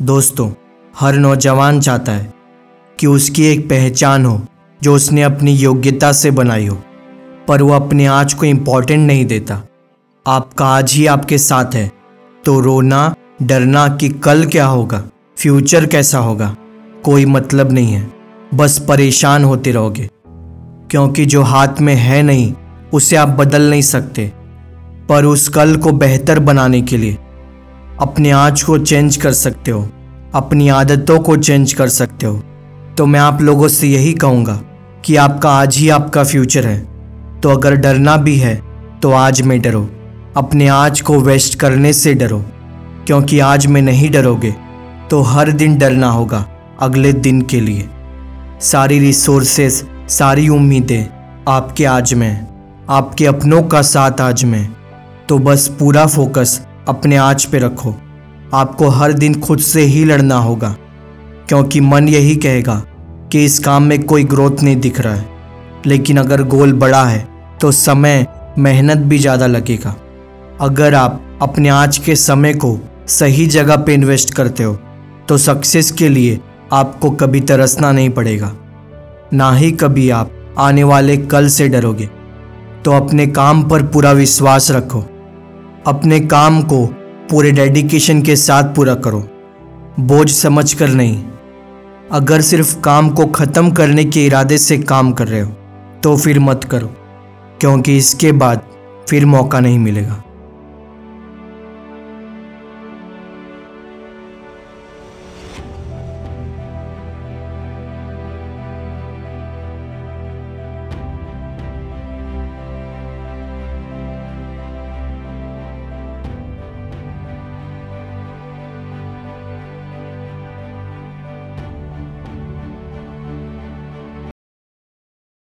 दोस्तों, हर नौजवान चाहता है कि उसकी एक पहचान हो, जो उसने अपनी योग्यता से बनाई हो, पर वो अपने आज को इम्पोर्टेंट नहीं देता। आपका आज ही आपके साथ है तो रोना, डरना कि कल क्या होगा फ्यूचर कैसा होगा, कोई मतलब नहीं है। बस परेशान होते रहोगे, क्योंकि जो हाथ में है नहीं, उसे आप बदल नहीं सकते। पर उस कल को बेहतर बनाने के लिए अपने आज को चेंज कर सकते हो, अपनी आदतों को चेंज कर सकते हो। तो मैं आप लोगों से यही कहूँगा कि आपका आज ही आपका फ्यूचर है। तो अगर डरना भी है तो आज में डरो। अपने आज को वेस्ट करने से डरो। क्योंकि आज में नहीं डरोगे तो हर दिन डरना होगा अगले दिन के लिए। सारी रिसोर्सेस सारी उम्मीदें आपके आज में आपके अपनों का साथ आज में तो बस पूरा फोकस अपने आज पे रखो। आपको हर दिन खुद से ही लड़ना होगा, क्योंकि मन यही कहेगा कि इस काम में कोई ग्रोथ नहीं दिख रहा है। लेकिन अगर गोल बड़ा है तो समय, मेहनत भी ज़्यादा लगेगा। अगर आप अपने आज के समय को सही जगह पे इन्वेस्ट करते हो तो सक्सेस के लिए आपको कभी तरसना नहीं पड़ेगा। ना ही कभी आप आने वाले कल से डरोगे। तो अपने काम पर पूरा विश्वास रखो। अपने काम को पूरे डेडिकेशन के साथ पूरा करो। बोझ समझ कर नहीं। अगर सिर्फ़ काम को ख़त्म करने के इरादे से काम कर रहे हो तो फिर मत करो, क्योंकि इसके बाद फिर मौका नहीं मिलेगा।